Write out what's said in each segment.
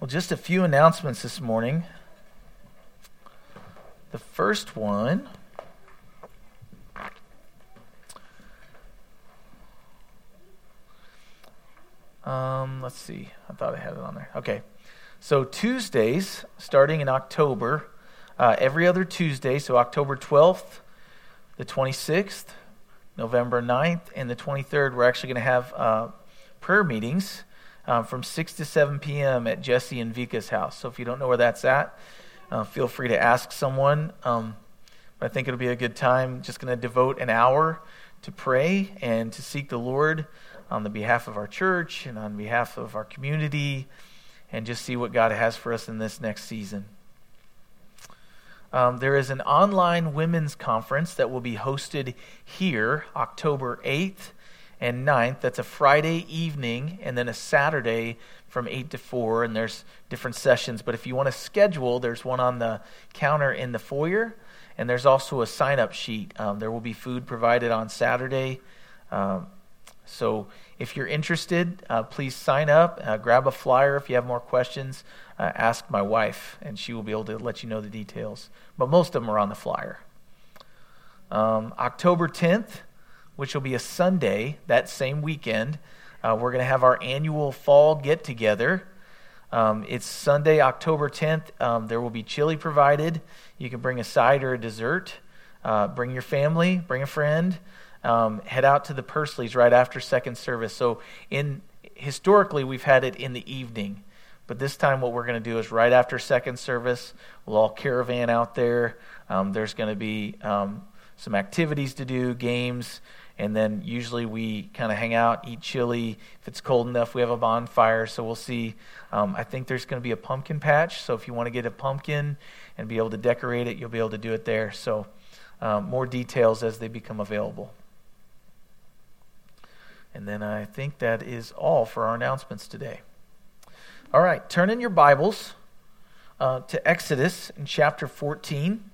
Well, just a few announcements this morning. The first one um, let's see. I thought I had it on there. Okay. So, Tuesdays, starting in October, uh, every other Tuesday, so October 12th, the 26th, November 9th, and the 23rd, we're actually going to have uh, prayer meetings um, from 6 to 7 p.m. at Jesse and Vika's house. So if you don't know where that's at, uh, feel free to ask someone. Um, but I think it'll be a good time. Just going to devote an hour to pray and to seek the Lord on the behalf of our church and on behalf of our community and just see what God has for us in this next season. Um, there is an online women's conference that will be hosted here October 8th and 9th. That's a Friday evening and then a Saturday from 8 to 4. And there's different sessions. But if you want to schedule, there's one on the counter in the foyer. And there's also a sign up sheet. Um, there will be food provided on Saturday. Um, so if you're interested, uh, please sign up, uh, grab a flyer. If you have more questions, uh, ask my wife, and she will be able to let you know the details. But most of them are on the flyer. Um, October 10th, which will be a Sunday that same weekend. Uh, we're going to have our annual fall get together. Um, it's Sunday, October 10th. Um, there will be chili provided. You can bring a side or a dessert. Uh, bring your family, bring a friend. Um, head out to the Pursleys right after second service. So, in historically, we've had it in the evening, but this time, what we're going to do is right after second service, we'll all caravan out there. Um, there's going to be um, some activities to do, games. And then usually we kind of hang out, eat chili. If it's cold enough, we have a bonfire. So we'll see. Um, I think there's going to be a pumpkin patch. So if you want to get a pumpkin and be able to decorate it, you'll be able to do it there. So um, more details as they become available. And then I think that is all for our announcements today. All right, turn in your Bibles uh, to Exodus in chapter 14.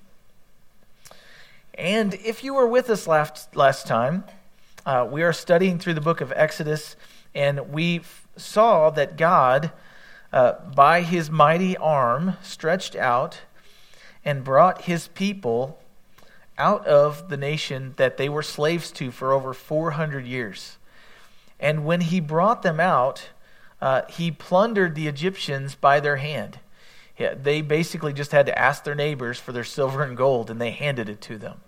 And if you were with us last, last time, uh, we are studying through the book of Exodus, and we f- saw that God, uh, by his mighty arm, stretched out and brought his people out of the nation that they were slaves to for over 400 years. And when he brought them out, uh, he plundered the Egyptians by their hand. They basically just had to ask their neighbors for their silver and gold, and they handed it to them.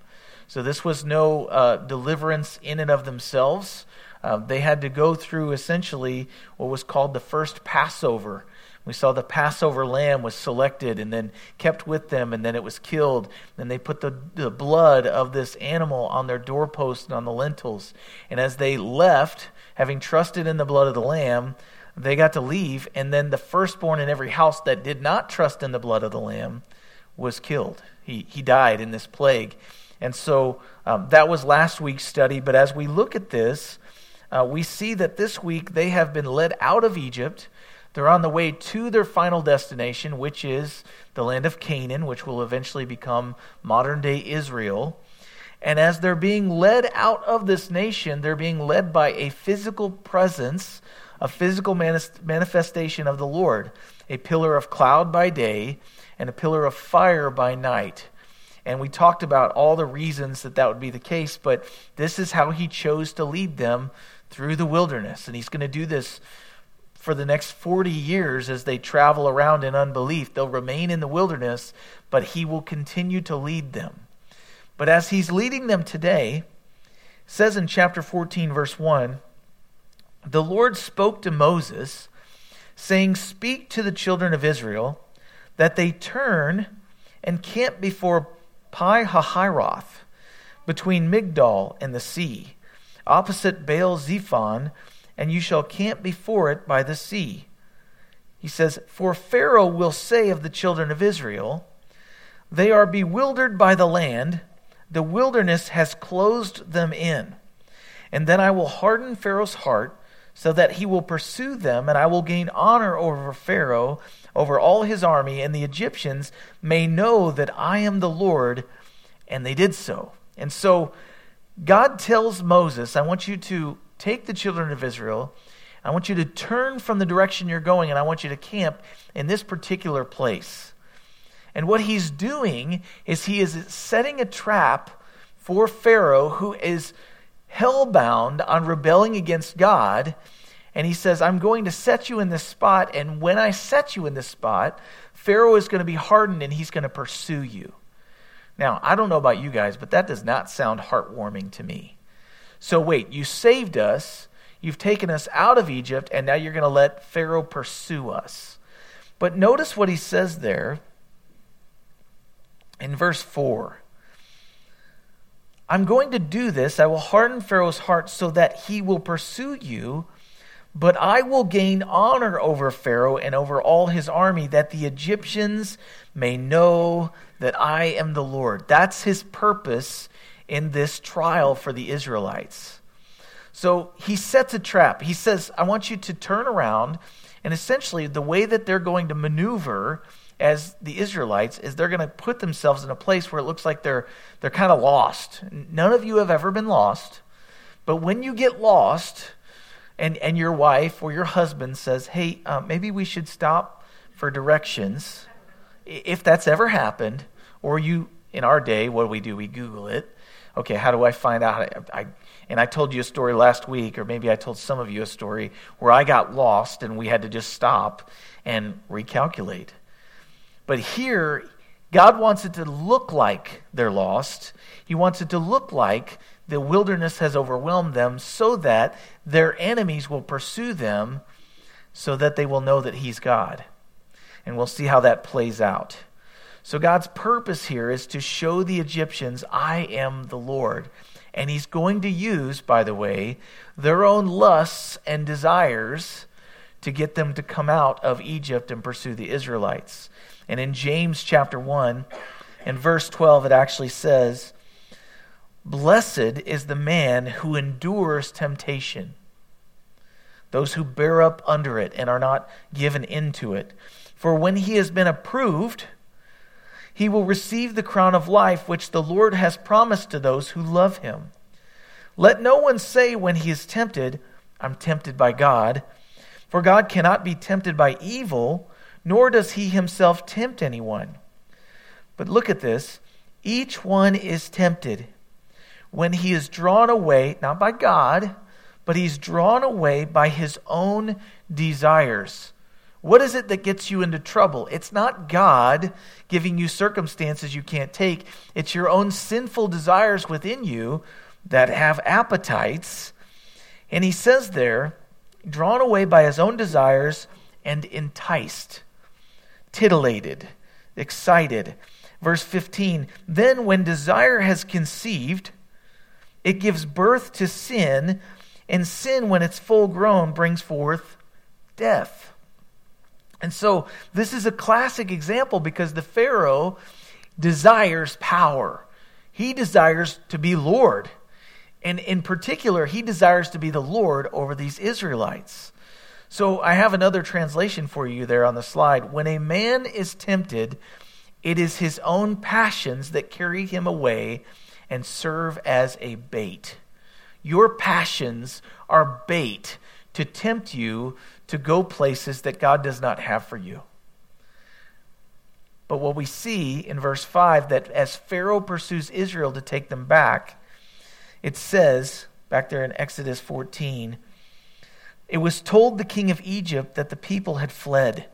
So this was no uh, deliverance in and of themselves. Uh, they had to go through essentially what was called the first Passover. We saw the Passover lamb was selected and then kept with them, and then it was killed. And they put the, the blood of this animal on their doorposts and on the lintels. And as they left, having trusted in the blood of the lamb, they got to leave. And then the firstborn in every house that did not trust in the blood of the lamb was killed. He, he died in this plague. And so um, that was last week's study. But as we look at this, uh, we see that this week they have been led out of Egypt. They're on the way to their final destination, which is the land of Canaan, which will eventually become modern day Israel. And as they're being led out of this nation, they're being led by a physical presence, a physical manifestation of the Lord, a pillar of cloud by day and a pillar of fire by night. And we talked about all the reasons that that would be the case, but this is how he chose to lead them through the wilderness. And he's going to do this for the next 40 years as they travel around in unbelief. They'll remain in the wilderness, but he will continue to lead them. But as he's leading them today, says in chapter 14 verse 1, the Lord spoke to Moses, saying, "Speak to the children of Israel that they turn and camp before Pi Hahiroth, between Migdol and the sea, opposite Baal Zephon, and you shall camp before it by the sea. He says, For Pharaoh will say of the children of Israel, They are bewildered by the land, the wilderness has closed them in. And then I will harden Pharaoh's heart, so that he will pursue them, and I will gain honor over Pharaoh over all his army, and the Egyptians may know that I am the Lord. And they did so. And so God tells Moses, I want you to take the children of Israel, I want you to turn from the direction you're going and I want you to camp in this particular place. And what he's doing is he is setting a trap for Pharaoh who is hellbound on rebelling against God. And he says, I'm going to set you in this spot. And when I set you in this spot, Pharaoh is going to be hardened and he's going to pursue you. Now, I don't know about you guys, but that does not sound heartwarming to me. So, wait, you saved us, you've taken us out of Egypt, and now you're going to let Pharaoh pursue us. But notice what he says there in verse 4. I'm going to do this. I will harden Pharaoh's heart so that he will pursue you, but I will gain honor over Pharaoh and over all his army, that the Egyptians may know that I am the Lord. That's his purpose in this trial for the Israelites. So he sets a trap. He says, I want you to turn around, and essentially, the way that they're going to maneuver as the Israelites is they're going to put themselves in a place where it looks like they're they're kind of lost. None of you have ever been lost, but when you get lost, and and your wife or your husband says, "Hey, uh, maybe we should stop for directions," if that's ever happened, or you in our day, what do we do? We Google it. Okay, how do I find out? I, I and I told you a story last week, or maybe I told some of you a story where I got lost and we had to just stop and recalculate. But here, God wants it to look like they're lost. He wants it to look like the wilderness has overwhelmed them so that their enemies will pursue them so that they will know that He's God. And we'll see how that plays out. So, God's purpose here is to show the Egyptians, I am the Lord. And He's going to use, by the way, their own lusts and desires to get them to come out of Egypt and pursue the Israelites. And in James chapter 1, in verse 12, it actually says, Blessed is the man who endures temptation, those who bear up under it and are not given into it. For when he has been approved, he will receive the crown of life which the Lord has promised to those who love him. Let no one say when he is tempted, I'm tempted by God, for God cannot be tempted by evil nor does he himself tempt anyone. But look at this each one is tempted when he is drawn away, not by God, but he's drawn away by his own desires. What is it that gets you into trouble? It's not God giving you circumstances you can't take. It's your own sinful desires within you that have appetites. And he says there, drawn away by his own desires and enticed titillated, excited. Verse 15 Then, when desire has conceived, it gives birth to sin, and sin, when it's full grown, brings forth death. And so, this is a classic example because the Pharaoh desires power. He desires to be Lord. And in particular, he desires to be the Lord over these Israelites. So I have another translation for you there on the slide. When a man is tempted, it is his own passions that carry him away and serve as a bait. Your passions are bait to tempt you to go places that God does not have for you. But what we see in verse 5 that as Pharaoh pursues Israel to take them back, it says, back there in Exodus 14, it was told the king of Egypt that the people had fled,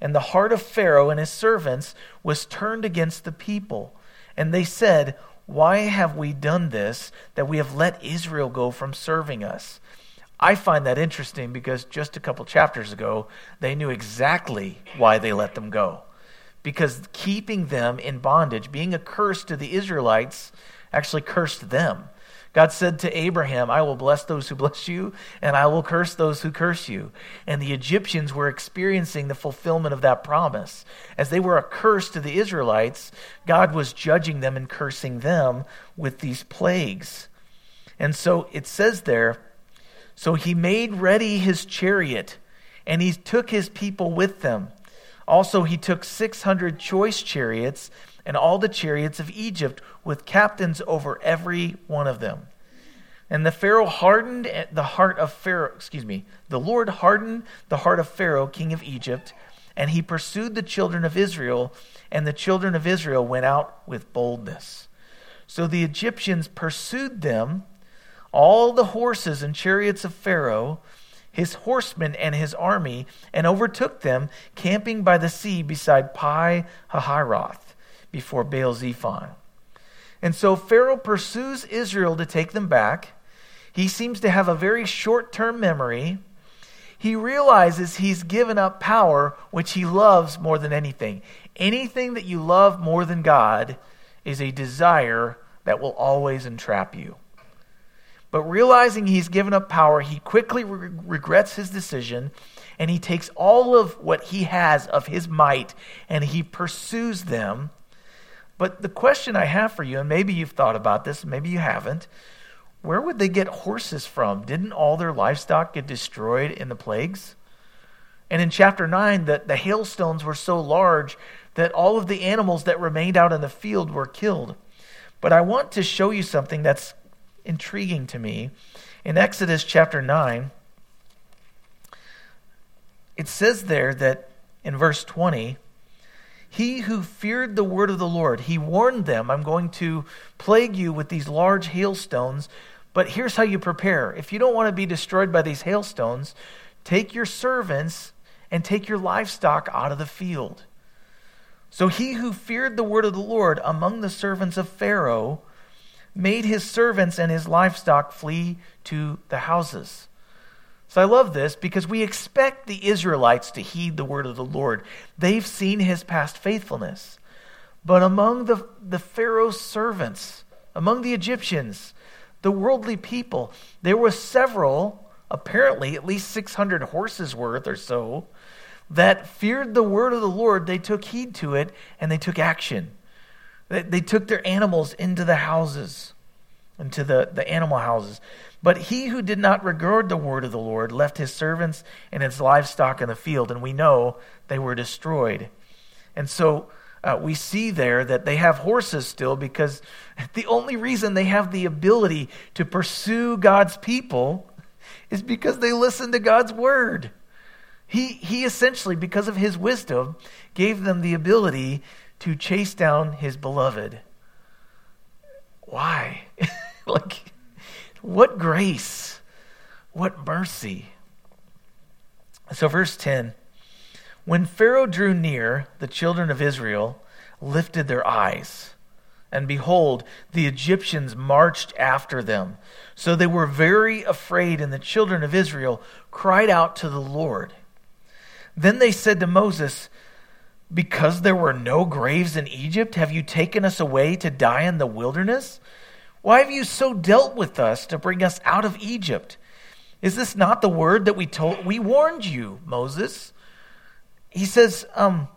and the heart of Pharaoh and his servants was turned against the people. And they said, Why have we done this, that we have let Israel go from serving us? I find that interesting because just a couple chapters ago, they knew exactly why they let them go. Because keeping them in bondage, being a curse to the Israelites, actually cursed them. God said to Abraham, I will bless those who bless you, and I will curse those who curse you. And the Egyptians were experiencing the fulfillment of that promise. As they were a curse to the Israelites, God was judging them and cursing them with these plagues. And so it says there, so he made ready his chariot, and he took his people with them. Also, he took 600 choice chariots and all the chariots of Egypt with captains over every one of them. And the Pharaoh hardened the heart of Pharaoh, excuse me, the Lord hardened the heart of Pharaoh, king of Egypt, and he pursued the children of Israel, and the children of Israel went out with boldness. So the Egyptians pursued them, all the horses and chariots of Pharaoh, his horsemen and his army, and overtook them, camping by the sea beside Pi Hahiroth, before Baal Zephon. And so Pharaoh pursues Israel to take them back. He seems to have a very short term memory. He realizes he's given up power, which he loves more than anything. Anything that you love more than God is a desire that will always entrap you. But realizing he's given up power, he quickly re- regrets his decision and he takes all of what he has of his might and he pursues them. But the question I have for you, and maybe you've thought about this, maybe you haven't, where would they get horses from? Didn't all their livestock get destroyed in the plagues? And in chapter 9, the, the hailstones were so large that all of the animals that remained out in the field were killed. But I want to show you something that's intriguing to me. In Exodus chapter 9, it says there that in verse 20, he who feared the word of the Lord, he warned them, I'm going to plague you with these large hailstones but here's how you prepare. If you don't want to be destroyed by these hailstones, take your servants and take your livestock out of the field. So he who feared the word of the Lord among the servants of Pharaoh made his servants and his livestock flee to the houses. So I love this because we expect the Israelites to heed the word of the Lord. They've seen his past faithfulness. But among the, the Pharaoh's servants, among the Egyptians, the worldly people. There were several, apparently at least 600 horses worth or so, that feared the word of the Lord. They took heed to it and they took action. They, they took their animals into the houses, into the, the animal houses. But he who did not regard the word of the Lord left his servants and his livestock in the field, and we know they were destroyed. And so uh, we see there that they have horses still because the only reason they have the ability to pursue God's people is because they listen to God's word. He, he essentially, because of his wisdom, gave them the ability to chase down his beloved. Why? like, what grace, what mercy. So, verse 10 when Pharaoh drew near, the children of Israel lifted their eyes, and behold, the Egyptians marched after them. So they were very afraid, and the children of Israel cried out to the Lord. Then they said to Moses, Because there were no graves in Egypt, have you taken us away to die in the wilderness? Why have you so dealt with us to bring us out of Egypt? Is this not the word that we told we warned you, Moses? he says, um,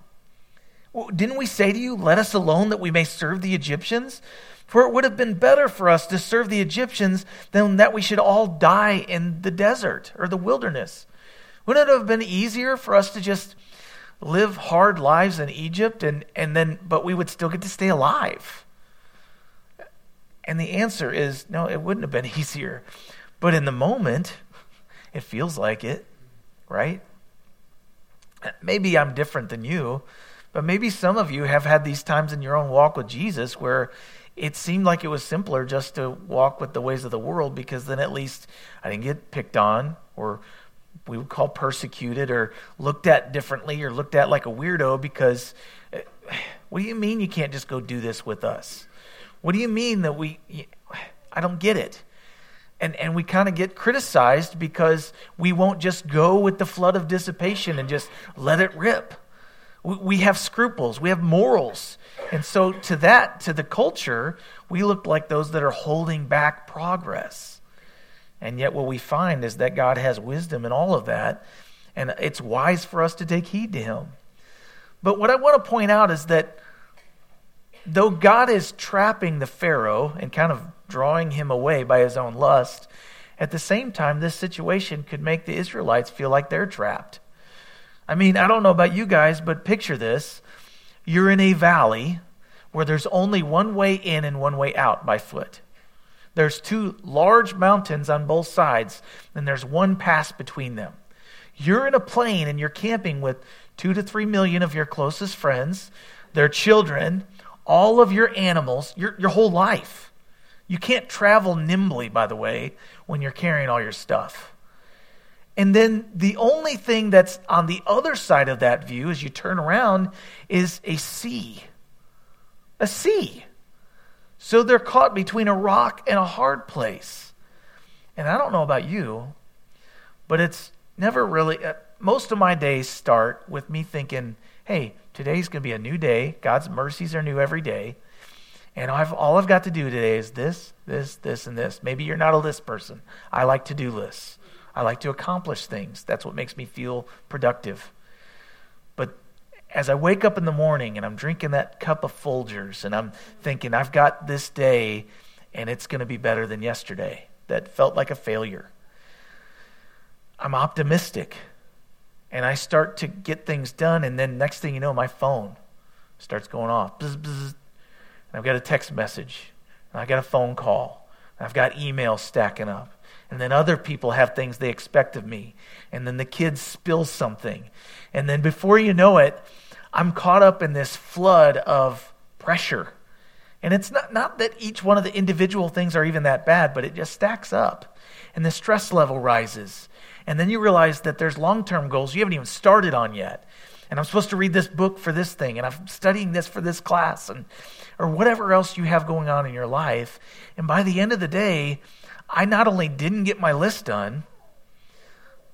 Didn't we say to you, Let us alone that we may serve the Egyptians? For it would have been better for us to serve the Egyptians than that we should all die in the desert or the wilderness. Wouldn't it have been easier for us to just live hard lives in Egypt and, and then, but we would still get to stay alive? And the answer is no, it wouldn't have been easier. But in the moment, it feels like it, right? maybe I'm different than you, but maybe some of you have had these times in your own walk with Jesus where it seemed like it was simpler just to walk with the ways of the world because then at least I didn't get picked on or we would call persecuted or looked at differently or looked at like a weirdo because eh, what do you mean you can't just go do this with us? What do you mean that we I don't get it and, and we kind of get criticized because we won't just go with the flood of dissipation and just let it rip. We, we have scruples, we have morals. And so, to that, to the culture, we look like those that are holding back progress. And yet, what we find is that God has wisdom in all of that, and it's wise for us to take heed to Him. But what I want to point out is that though God is trapping the Pharaoh and kind of drawing him away by his own lust, at the same time, this situation could make the Israelites feel like they're trapped. I mean, I don't know about you guys, but picture this. You're in a valley where there's only one way in and one way out by foot. There's two large mountains on both sides, and there's one pass between them. You're in a plain and you're camping with two to three million of your closest friends, their children, all of your animals, your, your whole life. You can't travel nimbly, by the way, when you're carrying all your stuff. And then the only thing that's on the other side of that view as you turn around is a sea. A sea. So they're caught between a rock and a hard place. And I don't know about you, but it's never really, uh, most of my days start with me thinking, hey, today's going to be a new day. God's mercies are new every day. And I've, all I've got to do today is this, this, this, and this. Maybe you're not a list person. I like to do lists. I like to accomplish things. That's what makes me feel productive. But as I wake up in the morning and I'm drinking that cup of Folgers and I'm thinking, I've got this day and it's going to be better than yesterday, that felt like a failure. I'm optimistic and I start to get things done, and then next thing you know, my phone starts going off. Bzz, bzz, I've got a text message, and I've got a phone call, and I've got emails stacking up. And then other people have things they expect of me. And then the kids spill something. And then before you know it, I'm caught up in this flood of pressure. And it's not, not that each one of the individual things are even that bad, but it just stacks up. And the stress level rises. And then you realize that there's long term goals you haven't even started on yet. And I'm supposed to read this book for this thing, and I'm studying this for this class, and or whatever else you have going on in your life. And by the end of the day, I not only didn't get my list done,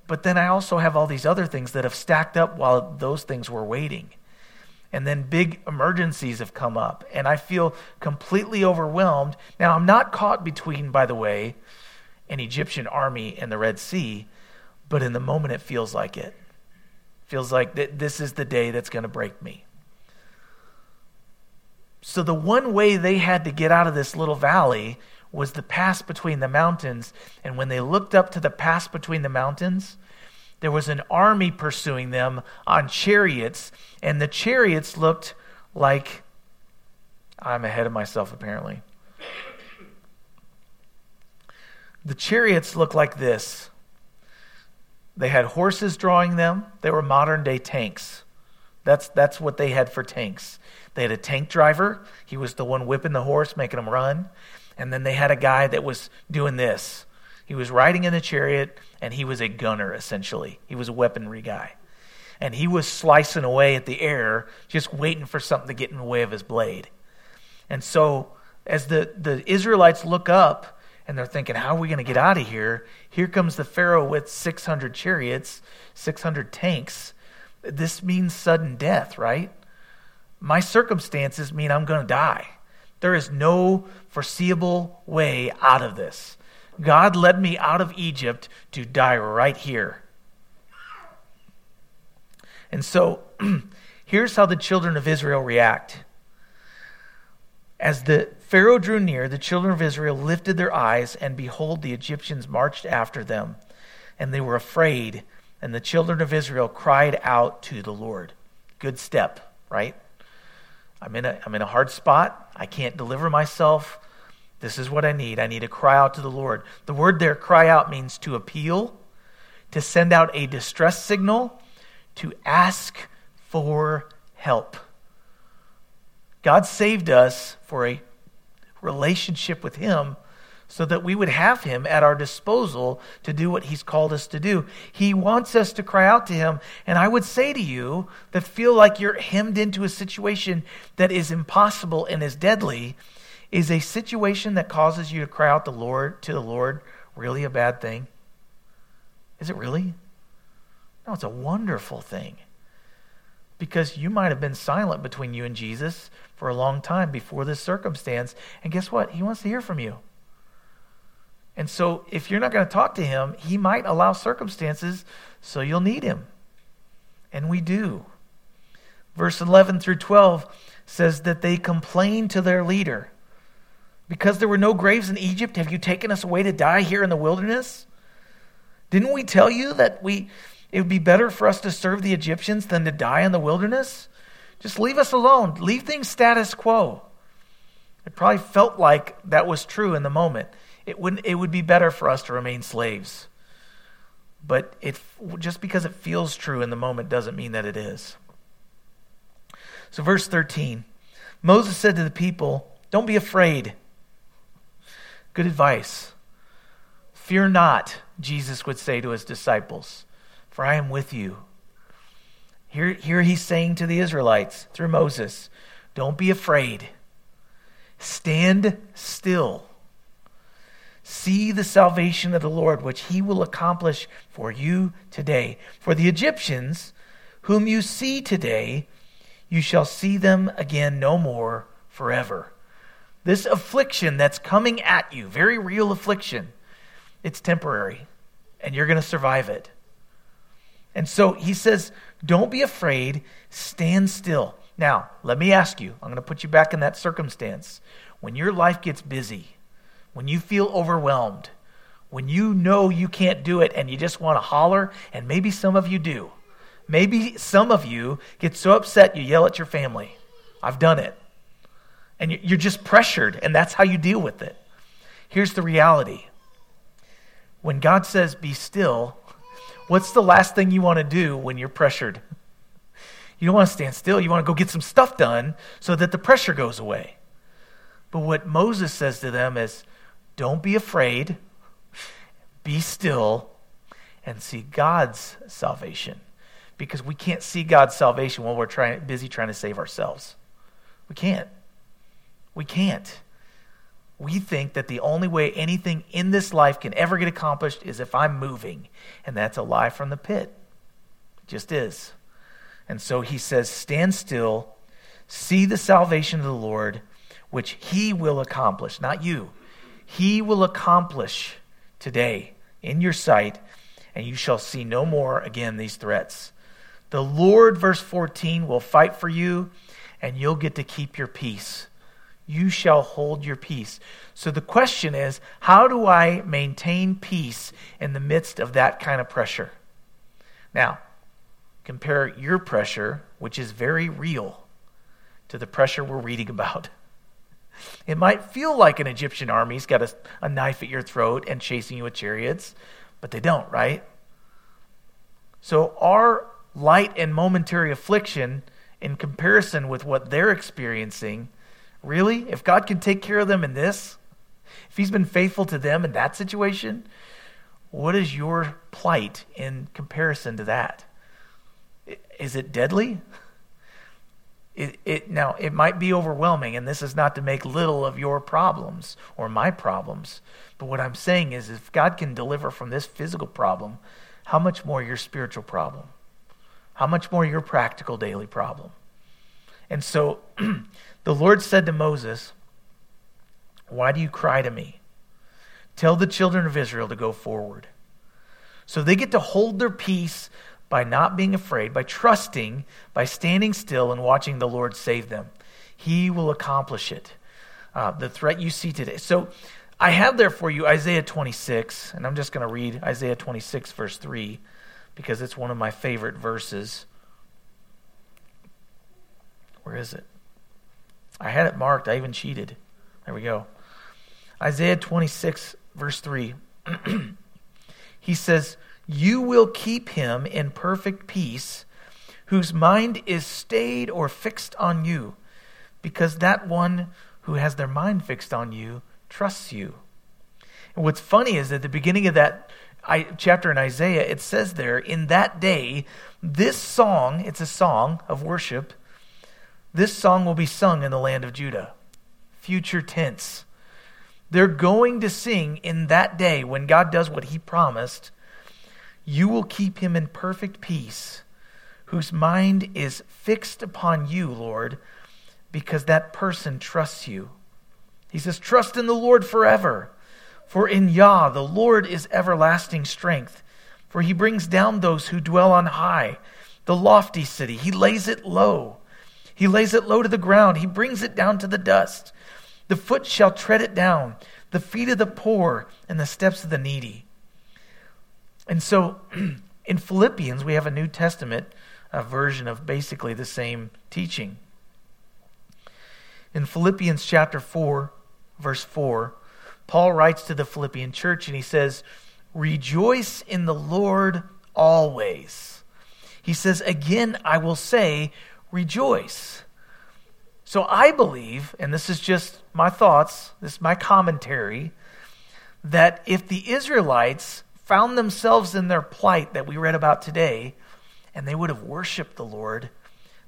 but then I also have all these other things that have stacked up while those things were waiting. And then big emergencies have come up, and I feel completely overwhelmed. Now, I'm not caught between, by the way, an Egyptian army and the Red Sea, but in the moment it feels like it. Feels like th- this is the day that's going to break me. So the one way they had to get out of this little valley was the pass between the mountains. And when they looked up to the pass between the mountains, there was an army pursuing them on chariots, and the chariots looked like I'm ahead of myself apparently. The chariots looked like this they had horses drawing them. They were modern day tanks. That's, that's what they had for tanks. They had a tank driver. He was the one whipping the horse, making him run. And then they had a guy that was doing this. He was riding in a chariot, and he was a gunner, essentially. He was a weaponry guy. And he was slicing away at the air, just waiting for something to get in the way of his blade. And so, as the, the Israelites look up, and they're thinking, how are we going to get out of here? Here comes the Pharaoh with 600 chariots, 600 tanks. This means sudden death, right? My circumstances mean I'm going to die. There is no foreseeable way out of this. God led me out of Egypt to die right here. And so here's how the children of Israel react. As the Pharaoh drew near, the children of Israel lifted their eyes, and behold, the Egyptians marched after them, and they were afraid. And the children of Israel cried out to the Lord. Good step, right? I'm in a, I'm in a hard spot. I can't deliver myself. This is what I need. I need to cry out to the Lord. The word there, cry out, means to appeal, to send out a distress signal, to ask for help. God saved us for a relationship with Him so that we would have Him at our disposal to do what He's called us to do. He wants us to cry out to Him. And I would say to you that feel like you're hemmed into a situation that is impossible and is deadly, is a situation that causes you to cry out the Lord to the Lord really a bad thing? Is it really? No, it's a wonderful thing because you might have been silent between you and Jesus for a long time before this circumstance. And guess what? He wants to hear from you. And so, if you're not going to talk to him, he might allow circumstances so you'll need him. And we do. Verse 11 through 12 says that they complained to their leader Because there were no graves in Egypt, have you taken us away to die here in the wilderness? Didn't we tell you that we it would be better for us to serve the Egyptians than to die in the wilderness? Just leave us alone. Leave things status quo. It probably felt like that was true in the moment. it, would, it would be better for us to remain slaves. But it, just because it feels true in the moment doesn't mean that it is. So, verse 13 Moses said to the people, Don't be afraid. Good advice. Fear not, Jesus would say to his disciples, for I am with you. Here, here he's saying to the Israelites through Moses, Don't be afraid. Stand still. See the salvation of the Lord, which he will accomplish for you today. For the Egyptians, whom you see today, you shall see them again no more forever. This affliction that's coming at you, very real affliction, it's temporary, and you're going to survive it. And so he says, Don't be afraid, stand still. Now, let me ask you, I'm going to put you back in that circumstance. When your life gets busy, when you feel overwhelmed, when you know you can't do it and you just want to holler, and maybe some of you do. Maybe some of you get so upset you yell at your family. I've done it. And you're just pressured, and that's how you deal with it. Here's the reality when God says, be still, what's the last thing you want to do when you're pressured? You don't want to stand still. You want to go get some stuff done so that the pressure goes away. But what Moses says to them is, don't be afraid, be still, and see God's salvation. Because we can't see God's salvation while we're trying, busy trying to save ourselves. We can't. We can't we think that the only way anything in this life can ever get accomplished is if I'm moving. And that's a lie from the pit. It just is. And so he says, Stand still, see the salvation of the Lord, which he will accomplish, not you. He will accomplish today in your sight, and you shall see no more again these threats. The Lord, verse 14, will fight for you, and you'll get to keep your peace you shall hold your peace. So the question is how do I maintain peace in the midst of that kind of pressure? Now, compare your pressure, which is very real, to the pressure we're reading about. It might feel like an Egyptian army's got a, a knife at your throat and chasing you with chariots, but they don't, right? So our light and momentary affliction, in comparison with what they're experiencing, Really? If God can take care of them in this, if He's been faithful to them in that situation, what is your plight in comparison to that? Is it deadly? It, it, now, it might be overwhelming, and this is not to make little of your problems or my problems. But what I'm saying is, if God can deliver from this physical problem, how much more your spiritual problem? How much more your practical daily problem? And so The Lord said to Moses, Why do you cry to me? Tell the children of Israel to go forward. So they get to hold their peace by not being afraid, by trusting, by standing still and watching the Lord save them. He will accomplish it. Uh, the threat you see today. So I have there for you Isaiah 26, and I'm just going to read Isaiah 26, verse 3, because it's one of my favorite verses. Where is it? I had it marked. I even cheated. There we go. Isaiah 26, verse 3. he says, You will keep him in perfect peace, whose mind is stayed or fixed on you, because that one who has their mind fixed on you trusts you. And what's funny is at the beginning of that chapter in Isaiah, it says there, in that day, this song, it's a song of worship this song will be sung in the land of Judah. Future tense. They're going to sing in that day when God does what he promised. You will keep him in perfect peace, whose mind is fixed upon you, Lord, because that person trusts you. He says, Trust in the Lord forever. For in Yah, the Lord is everlasting strength. For he brings down those who dwell on high, the lofty city. He lays it low. He lays it low to the ground. He brings it down to the dust. The foot shall tread it down, the feet of the poor and the steps of the needy. And so in Philippians, we have a New Testament a version of basically the same teaching. In Philippians chapter 4, verse 4, Paul writes to the Philippian church and he says, Rejoice in the Lord always. He says, Again, I will say, rejoice. So I believe, and this is just my thoughts, this is my commentary, that if the Israelites found themselves in their plight that we read about today, and they would have worshiped the Lord,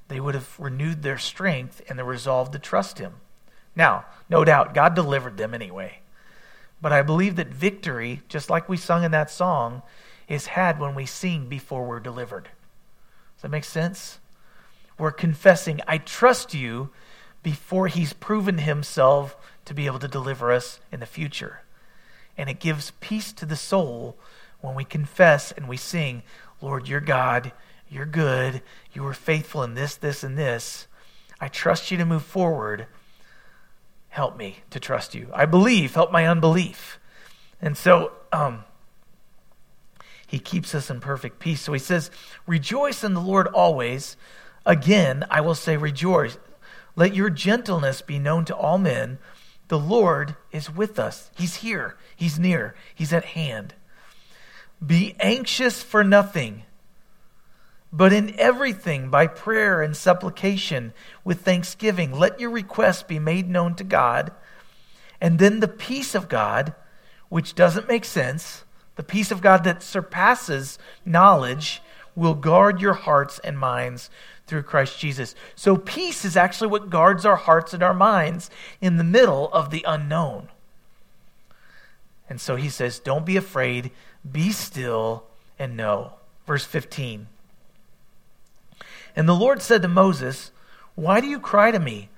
they would have renewed their strength and the resolve to trust Him. Now, no doubt, God delivered them anyway. But I believe that victory, just like we sung in that song, is had when we sing before we're delivered. Does that make sense? We're confessing, I trust you before He's proven Himself to be able to deliver us in the future. And it gives peace to the soul when we confess and we sing, Lord, you're God, you're good, you were faithful in this, this, and this. I trust you to move forward. Help me to trust you. I believe, help my unbelief. And so um, he keeps us in perfect peace. So he says, Rejoice in the Lord always. Again, I will say, Rejoice. Let your gentleness be known to all men. The Lord is with us. He's here. He's near. He's at hand. Be anxious for nothing, but in everything by prayer and supplication with thanksgiving. Let your requests be made known to God. And then the peace of God, which doesn't make sense, the peace of God that surpasses knowledge, will guard your hearts and minds through Christ Jesus. So, peace is actually what guards our hearts and our minds in the middle of the unknown. And so he says, Don't be afraid, be still, and know. Verse 15. And the Lord said to Moses, Why do you cry to me?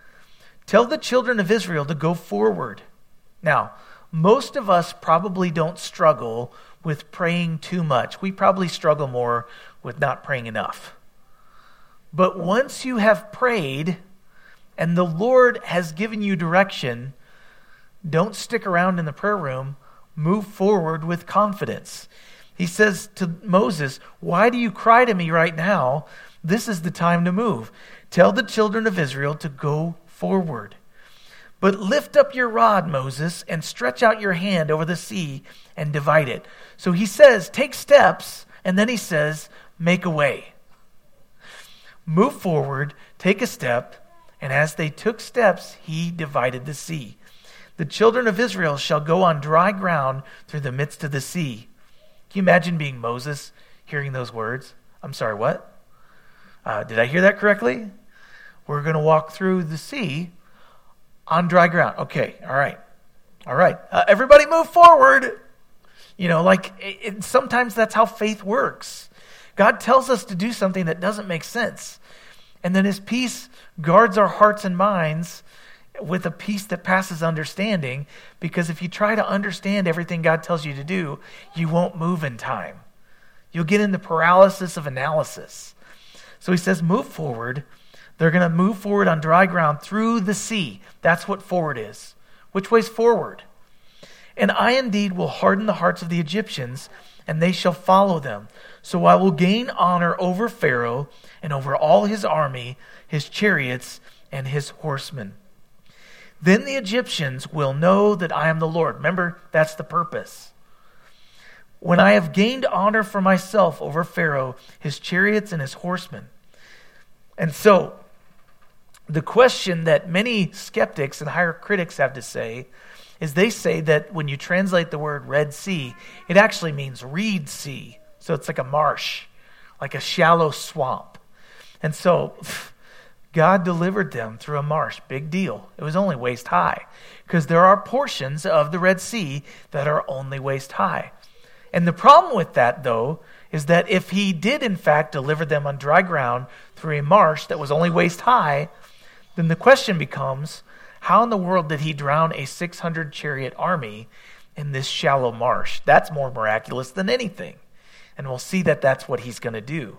Tell the children of Israel to go forward. Now, most of us probably don't struggle with praying too much. We probably struggle more with not praying enough. But once you have prayed and the Lord has given you direction, don't stick around in the prayer room. Move forward with confidence. He says to Moses, Why do you cry to me right now? This is the time to move. Tell the children of Israel to go forward. But lift up your rod, Moses, and stretch out your hand over the sea and divide it. So he says, Take steps, and then he says, Make a way move forward, take a step, and as they took steps, he divided the sea. The children of Israel shall go on dry ground through the midst of the sea. Can you imagine being Moses hearing those words? I'm sorry, what? Uh, did I hear that correctly? We're going to walk through the sea on dry ground. Okay, all right. All right. Uh, everybody move forward. You know, like it, it, sometimes that's how faith works. God tells us to do something that doesn't make sense. And then his peace guards our hearts and minds with a peace that passes understanding because if you try to understand everything God tells you to do, you won't move in time. You'll get into paralysis of analysis. So he says, move forward. They're going to move forward on dry ground through the sea. That's what forward is. Which way's forward? And I indeed will harden the hearts of the Egyptians, and they shall follow them. So I will gain honor over Pharaoh and over all his army, his chariots, and his horsemen. Then the Egyptians will know that I am the Lord. Remember, that's the purpose. When I have gained honor for myself over Pharaoh, his chariots, and his horsemen. And so, the question that many skeptics and higher critics have to say is they say that when you translate the word Red Sea, it actually means reed sea so it's like a marsh, like a shallow swamp. And so God delivered them through a marsh. Big deal. It was only waist high because there are portions of the Red Sea that are only waist high. And the problem with that, though, is that if he did, in fact, deliver them on dry ground through a marsh that was only waist high, then the question becomes how in the world did he drown a 600 chariot army in this shallow marsh? That's more miraculous than anything and we'll see that that's what he's going to do.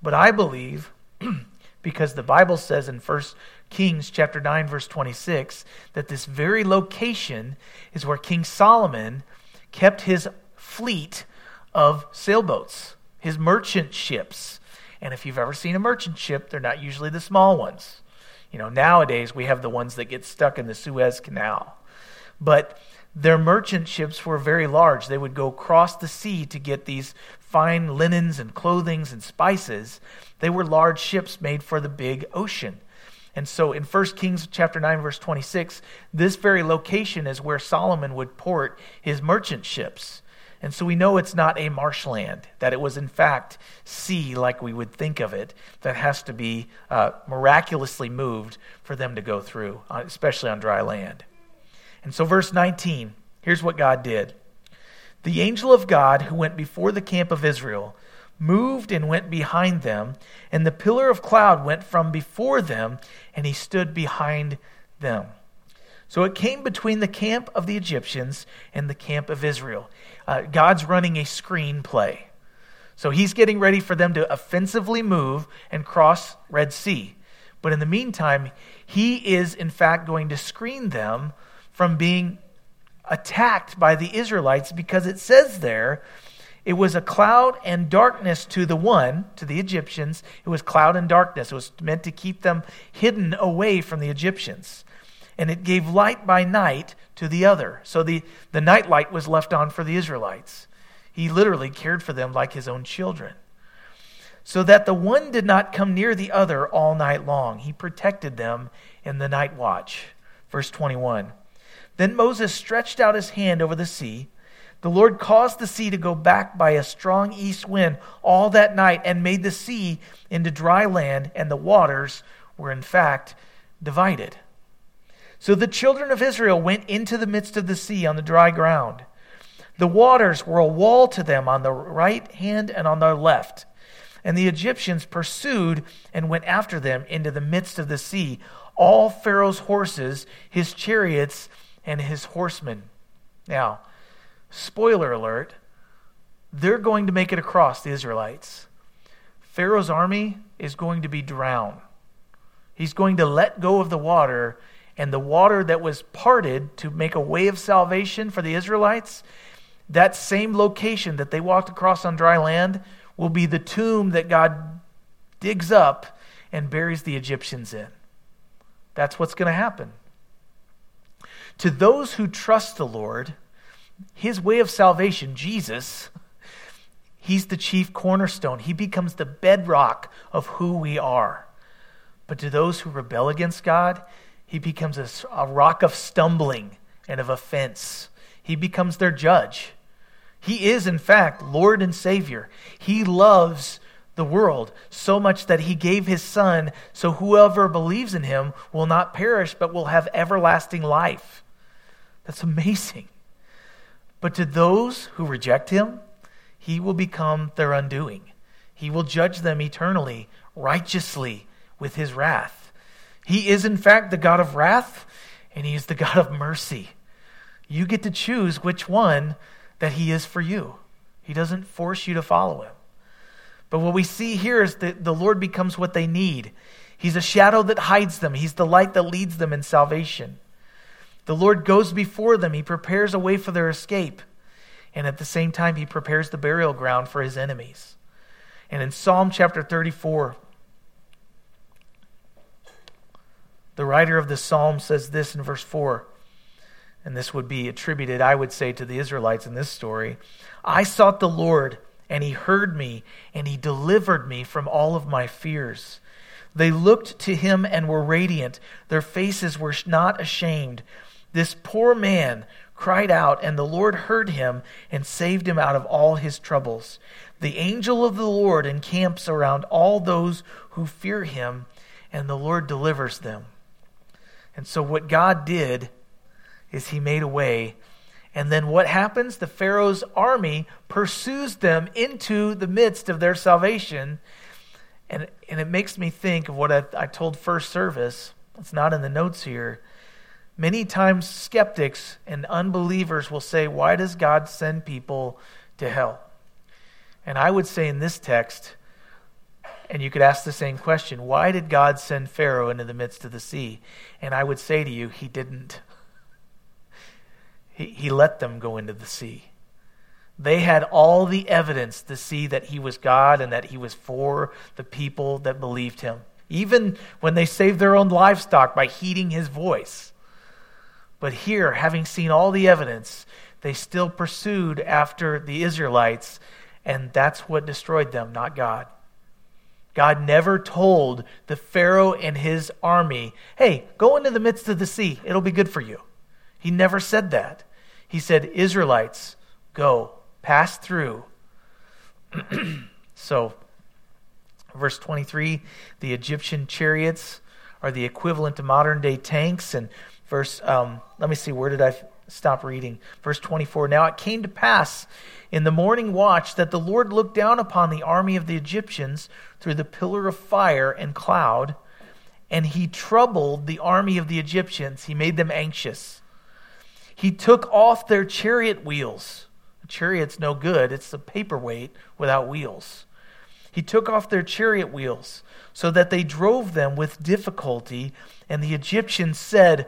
But I believe, because the Bible says in 1 Kings chapter 9 verse 26 that this very location is where King Solomon kept his fleet of sailboats, his merchant ships. And if you've ever seen a merchant ship, they're not usually the small ones. You know, nowadays we have the ones that get stuck in the Suez Canal. But their merchant ships were very large. They would go across the sea to get these fine linens and clothings and spices. They were large ships made for the big ocean. And so in 1 Kings chapter 9 verse 26, this very location is where Solomon would port his merchant ships. And so we know it's not a marshland, that it was in fact sea like we would think of it, that has to be uh, miraculously moved for them to go through, uh, especially on dry land. And so, verse 19, here's what God did The angel of God who went before the camp of Israel moved and went behind them, and the pillar of cloud went from before them, and he stood behind them. So it came between the camp of the Egyptians and the camp of Israel. Uh, God's running a screenplay. So he's getting ready for them to offensively move and cross Red Sea. But in the meantime, he is in fact going to screen them from being attacked by the Israelites because it says there it was a cloud and darkness to the one, to the Egyptians. It was cloud and darkness. It was meant to keep them hidden away from the Egyptians and it gave light by night to the other. So the, the night light was left on for the Israelites. He literally cared for them like his own children. So that the one did not come near the other all night long. He protected them in the night watch. Verse 21. Then Moses stretched out his hand over the sea. The Lord caused the sea to go back by a strong east wind all that night and made the sea into dry land, and the waters were in fact divided. So the children of Israel went into the midst of the sea on the dry ground. The waters were a wall to them on the right hand and on their left. And the Egyptians pursued and went after them into the midst of the sea, all Pharaoh's horses, his chariots, and his horsemen. Now, spoiler alert, they're going to make it across, the Israelites. Pharaoh's army is going to be drowned. He's going to let go of the water and the water that was parted to make a way of salvation for the Israelites, that same location that they walked across on dry land will be the tomb that God digs up and buries the Egyptians in. That's what's going to happen. To those who trust the Lord, his way of salvation, Jesus, he's the chief cornerstone. He becomes the bedrock of who we are. But to those who rebel against God, he becomes a, a rock of stumbling and of offense. He becomes their judge. He is, in fact, Lord and Savior. He loves the world so much that he gave his Son so whoever believes in him will not perish but will have everlasting life. That's amazing. But to those who reject him, he will become their undoing. He will judge them eternally, righteously, with his wrath. He is, in fact, the God of wrath, and He is the God of mercy. You get to choose which one that He is for you. He doesn't force you to follow Him. But what we see here is that the Lord becomes what they need. He's a shadow that hides them, He's the light that leads them in salvation. The Lord goes before them, He prepares a way for their escape. And at the same time, He prepares the burial ground for His enemies. And in Psalm chapter 34, The writer of the psalm says this in verse 4, and this would be attributed, I would say, to the Israelites in this story. I sought the Lord, and he heard me, and he delivered me from all of my fears. They looked to him and were radiant. Their faces were not ashamed. This poor man cried out, and the Lord heard him and saved him out of all his troubles. The angel of the Lord encamps around all those who fear him, and the Lord delivers them. And so, what God did is He made a way. And then what happens? The Pharaoh's army pursues them into the midst of their salvation. And, and it makes me think of what I, I told first service. It's not in the notes here. Many times, skeptics and unbelievers will say, Why does God send people to hell? And I would say in this text, and you could ask the same question why did God send Pharaoh into the midst of the sea? And I would say to you, he didn't. He, he let them go into the sea. They had all the evidence to see that he was God and that he was for the people that believed him, even when they saved their own livestock by heeding his voice. But here, having seen all the evidence, they still pursued after the Israelites, and that's what destroyed them, not God. God never told the Pharaoh and his army, hey, go into the midst of the sea. It'll be good for you. He never said that. He said, Israelites, go, pass through. so, verse 23 the Egyptian chariots are the equivalent to modern day tanks. And verse, um, let me see, where did I stop reading? Verse 24 Now it came to pass in the morning watch that the Lord looked down upon the army of the Egyptians through the pillar of fire and cloud, and he troubled the army of the Egyptians. He made them anxious. He took off their chariot wheels. A chariot's no good, it's a paperweight without wheels. He took off their chariot wheels so that they drove them with difficulty, and the Egyptians said,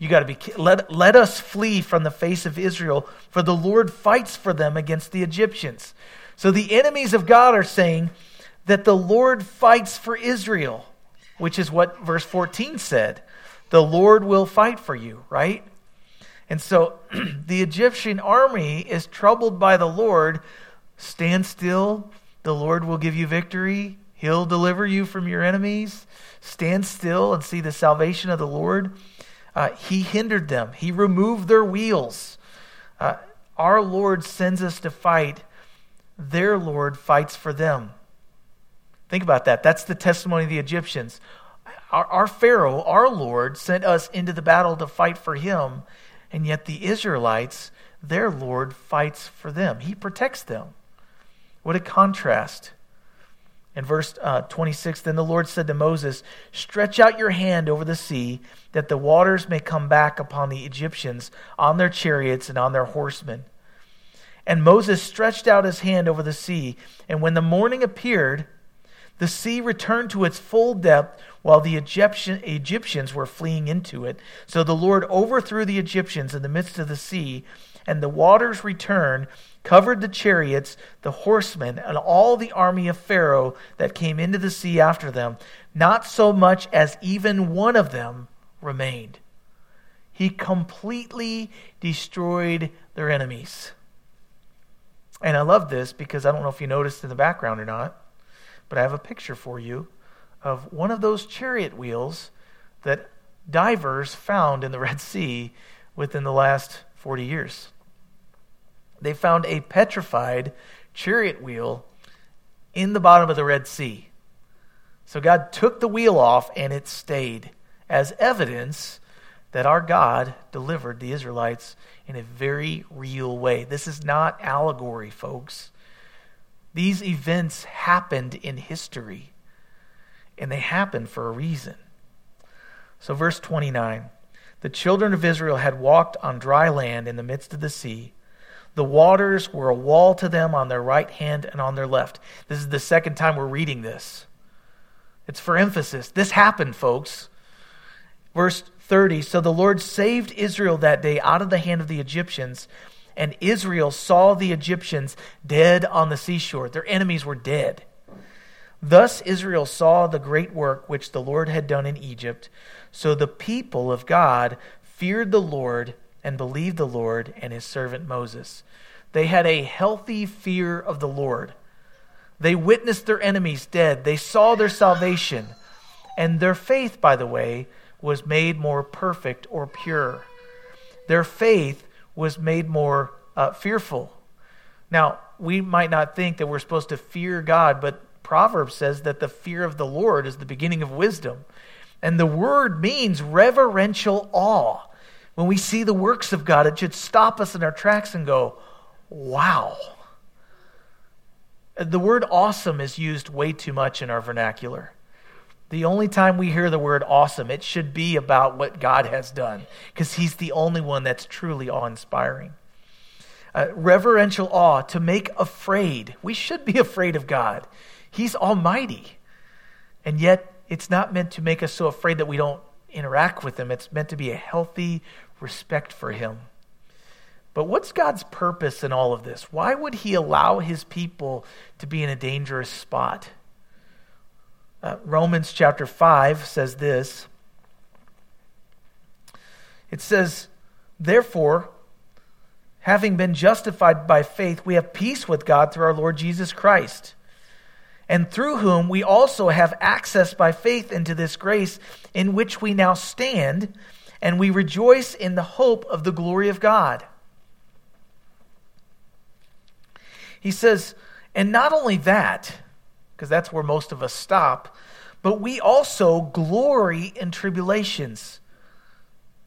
you got to be let let us flee from the face of Israel for the Lord fights for them against the Egyptians. So the enemies of God are saying that the Lord fights for Israel, which is what verse 14 said. The Lord will fight for you, right? And so the Egyptian army is troubled by the Lord. Stand still, the Lord will give you victory. He'll deliver you from your enemies. Stand still and see the salvation of the Lord. Uh, he hindered them, He removed their wheels. Uh, our Lord sends us to fight, their Lord fights for them. Think about that. That's the testimony of the Egyptians. Our, our, Pharaoh, our Lord, sent us into the battle to fight for him, and yet the Israelites, their Lord fights for them. He protects them. What a contrast. In verse uh, 26, then the Lord said to Moses, Stretch out your hand over the sea, that the waters may come back upon the Egyptians, on their chariots and on their horsemen. And Moses stretched out his hand over the sea, and when the morning appeared, the sea returned to its full depth while the Egyptian, Egyptians were fleeing into it. So the Lord overthrew the Egyptians in the midst of the sea, and the waters returned covered the chariots, the horsemen, and all the army of Pharaoh that came into the sea after them. Not so much as even one of them remained. He completely destroyed their enemies. And I love this because I don't know if you noticed in the background or not, but I have a picture for you of one of those chariot wheels that divers found in the Red Sea within the last 40 years they found a petrified chariot wheel in the bottom of the Red Sea. So God took the wheel off and it stayed as evidence that our God delivered the Israelites in a very real way. This is not allegory, folks. These events happened in history, and they happened for a reason. So, verse 29 the children of Israel had walked on dry land in the midst of the sea the waters were a wall to them on their right hand and on their left. This is the second time we're reading this. It's for emphasis. This happened, folks. Verse 30 So the Lord saved Israel that day out of the hand of the Egyptians, and Israel saw the Egyptians dead on the seashore. Their enemies were dead. Thus Israel saw the great work which the Lord had done in Egypt. So the people of God feared the Lord and believed the Lord and his servant Moses. They had a healthy fear of the Lord. They witnessed their enemies dead. They saw their salvation. And their faith, by the way, was made more perfect or pure. Their faith was made more uh, fearful. Now, we might not think that we're supposed to fear God, but Proverbs says that the fear of the Lord is the beginning of wisdom. And the word means reverential awe when we see the works of God, it should stop us in our tracks and go, wow. The word awesome is used way too much in our vernacular. The only time we hear the word awesome, it should be about what God has done, because He's the only one that's truly awe inspiring. Uh, reverential awe, to make afraid. We should be afraid of God. He's almighty. And yet, it's not meant to make us so afraid that we don't interact with Him. It's meant to be a healthy, respect for him. But what's God's purpose in all of this? Why would he allow his people to be in a dangerous spot? Uh, Romans chapter 5 says this. It says, Therefore, having been justified by faith, we have peace with God through our Lord Jesus Christ, and through whom we also have access by faith into this grace in which we now stand, and we rejoice in the hope of the glory of God. He says, and not only that, because that's where most of us stop, but we also glory in tribulations,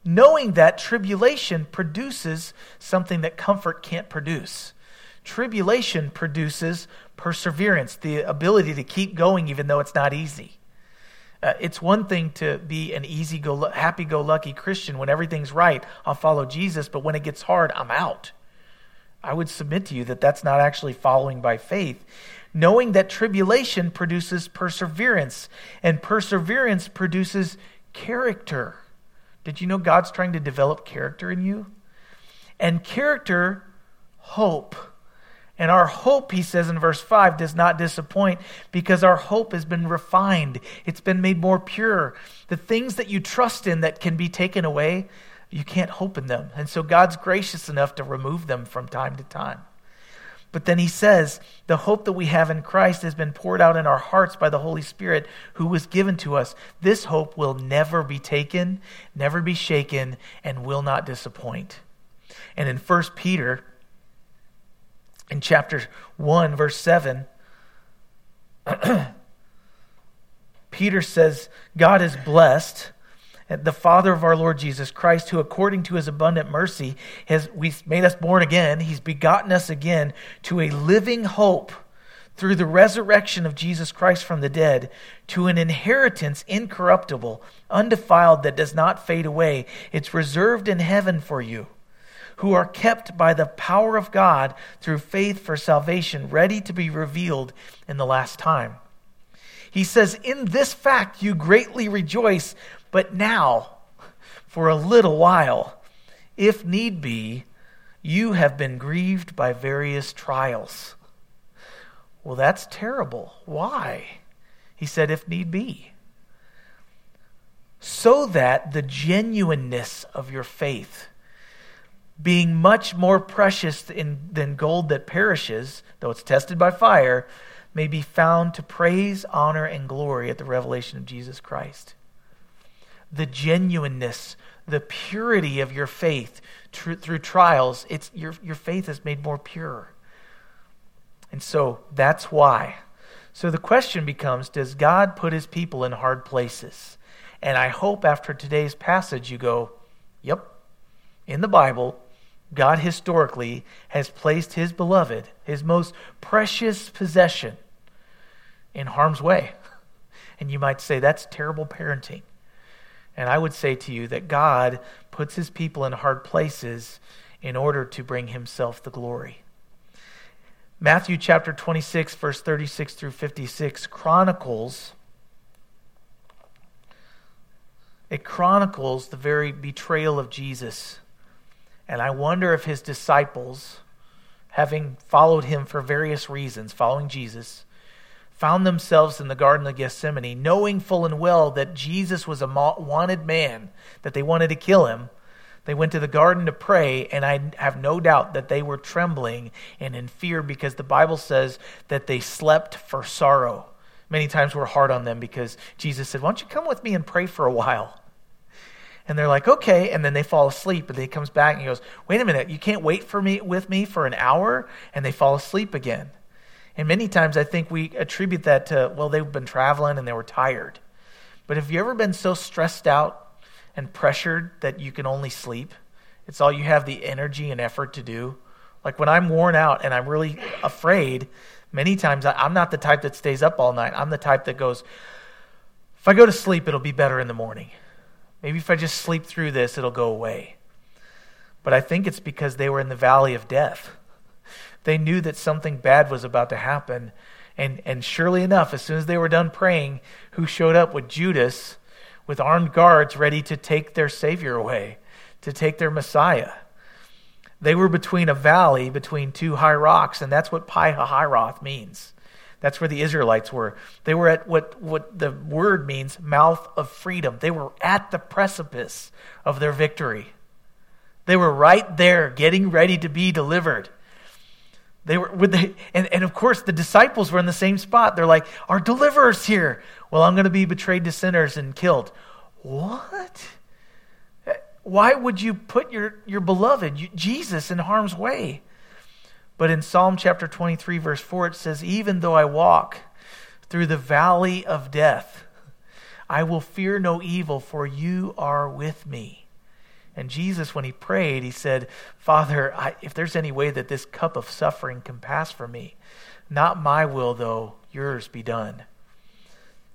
knowing that tribulation produces something that comfort can't produce. Tribulation produces perseverance, the ability to keep going even though it's not easy. Uh, it's one thing to be an easy go happy go lucky Christian when everything's right, I'll follow Jesus, but when it gets hard, I'm out. I would submit to you that that's not actually following by faith. Knowing that tribulation produces perseverance, and perseverance produces character. Did you know God's trying to develop character in you? And character, hope. And our hope, he says in verse 5, does not disappoint because our hope has been refined. It's been made more pure. The things that you trust in that can be taken away, you can't hope in them. And so God's gracious enough to remove them from time to time. But then he says, the hope that we have in Christ has been poured out in our hearts by the Holy Spirit who was given to us. This hope will never be taken, never be shaken, and will not disappoint. And in 1 Peter, in chapter 1, verse 7, Peter says, God is blessed the Father of our Lord Jesus Christ, who according to his abundant mercy has we made us born again, he's begotten us again to a living hope through the resurrection of Jesus Christ from the dead, to an inheritance incorruptible, undefiled, that does not fade away. It's reserved in heaven for you, who are kept by the power of God through faith for salvation, ready to be revealed in the last time. He says, In this fact you greatly rejoice but now, for a little while, if need be, you have been grieved by various trials. Well, that's terrible. Why? He said, if need be. So that the genuineness of your faith, being much more precious in, than gold that perishes, though it's tested by fire, may be found to praise, honor, and glory at the revelation of Jesus Christ the genuineness, the purity of your faith tr- through trials, it's, your, your faith is made more pure. And so that's why. So the question becomes Does God put his people in hard places? And I hope after today's passage you go, Yep. In the Bible, God historically has placed his beloved, his most precious possession, in harm's way. And you might say that's terrible parenting. And I would say to you that God puts his people in hard places in order to bring himself the glory. Matthew chapter 26, verse 36 through 56 chronicles. It chronicles the very betrayal of Jesus. And I wonder if his disciples, having followed him for various reasons, following Jesus, found themselves in the Garden of Gethsemane, knowing full and well that Jesus was a wanted man, that they wanted to kill him. They went to the garden to pray, and I have no doubt that they were trembling and in fear because the Bible says that they slept for sorrow. Many times we're hard on them because Jesus said, Why don't you come with me and pray for a while? And they're like, okay. And then they fall asleep. And then he comes back and he goes, wait a minute, you can't wait for me with me for an hour? And they fall asleep again. And many times I think we attribute that to, well, they've been traveling and they were tired. But have you ever been so stressed out and pressured that you can only sleep? It's all you have the energy and effort to do. Like when I'm worn out and I'm really afraid, many times I'm not the type that stays up all night. I'm the type that goes, if I go to sleep, it'll be better in the morning. Maybe if I just sleep through this, it'll go away. But I think it's because they were in the valley of death. They knew that something bad was about to happen. And, and surely enough, as soon as they were done praying, who showed up with Judas with armed guards ready to take their Savior away, to take their Messiah? They were between a valley, between two high rocks, and that's what Pi Hahiroth means. That's where the Israelites were. They were at what, what the word means, mouth of freedom. They were at the precipice of their victory. They were right there getting ready to be delivered. They were with the, and, and of course the disciples were in the same spot. They're like, Our deliverer's here. Well, I'm going to be betrayed to sinners and killed. What? Why would you put your, your beloved, Jesus, in harm's way? But in Psalm chapter 23, verse 4, it says, Even though I walk through the valley of death, I will fear no evil, for you are with me. And Jesus, when he prayed, he said, Father, I, if there's any way that this cup of suffering can pass from me, not my will, though, yours be done.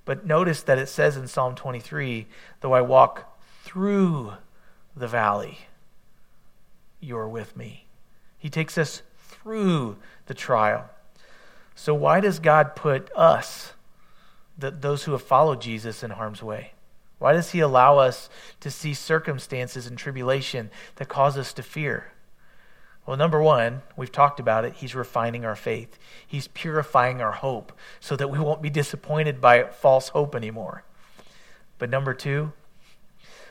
But notice that it says in Psalm 23, though I walk through the valley, you are with me. He takes us through the trial. So, why does God put us, the, those who have followed Jesus, in harm's way? Why does he allow us to see circumstances and tribulation that cause us to fear? Well, number one, we've talked about it. He's refining our faith. He's purifying our hope so that we won't be disappointed by false hope anymore. But number two,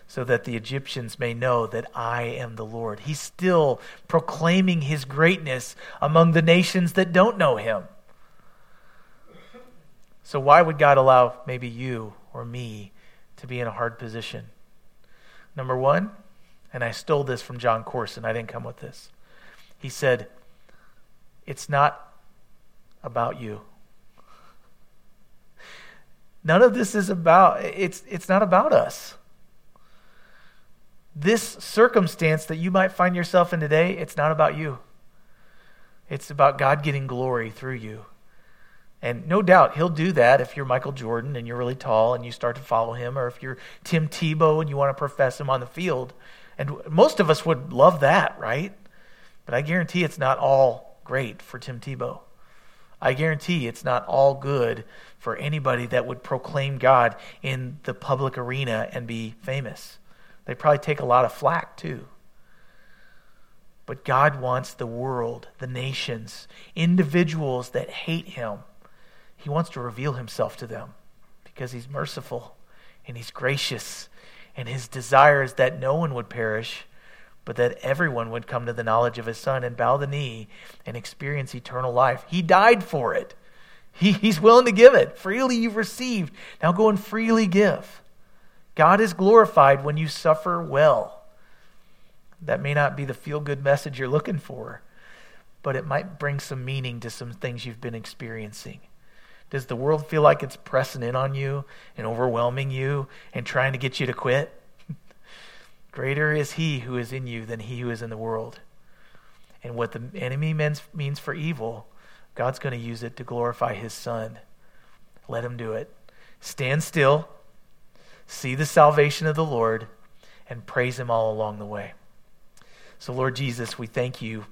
so that the Egyptians may know that I am the Lord. He's still proclaiming his greatness among the nations that don't know him. So, why would God allow maybe you or me to be in a hard position. Number one, and I stole this from Jon Courson, I didn't come with this. He said, It's not about you. None of this is about, it's, it's not about us. This circumstance that you might find yourself in today, it's not about you. It's about God getting glory through you. And no doubt he'll do that if you're Michael Jordan and you're really tall and you start to follow him, or if you're Tim Tebow and you want to profess him on the field. And most of us would love that, right? But I guarantee it's not all great for Tim Tebow. I guarantee it's not all good for anybody that would proclaim God in the public arena and be famous. They probably take a lot of flack too. But God wants the world, the nations, individuals that hate him he wants to reveal himself to them because he's merciful and he's gracious. And his desire is that no one would perish, but that everyone would come to the knowledge of his son and bow the knee and experience eternal life. He died for it. He, he's willing to give it. Freely you've received. Now go and freely give. God is glorified when you suffer well. That may not be the feel good message you're looking for, but it might bring some meaning to some things you've been experiencing. Does the world feel like it's pressing in on you and overwhelming you and trying to get you to quit? Greater is he who is in you than he who is in the world. And what the enemy means for evil, God's going to use it to glorify his son. Let him do it. Stand still, see the salvation of the Lord, and praise him all along the way. So, Lord Jesus, we thank you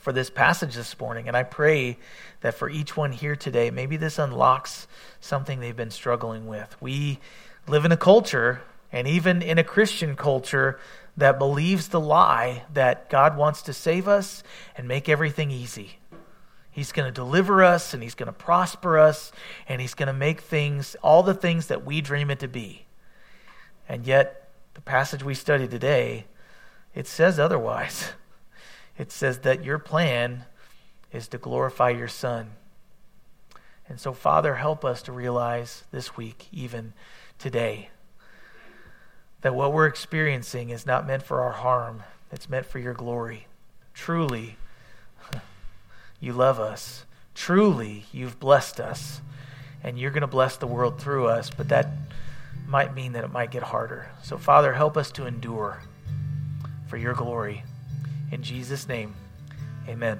for this passage this morning. And I pray that for each one here today, maybe this unlocks something they've been struggling with. We live in a culture, and even in a Christian culture, that believes the lie that God wants to save us and make everything easy. He's going to deliver us and he's going to prosper us and he's going to make things, all the things that we dream it to be. And yet, the passage we study today, it says otherwise. it says that your plan is to glorify your Son. And so, Father, help us to realize this week, even today, that what we're experiencing is not meant for our harm, it's meant for your glory. Truly, you love us. Truly, you've blessed us. And you're going to bless the world through us, but that might mean that it might get harder. So, Father, help us to endure for your glory. In Jesus' name, amen.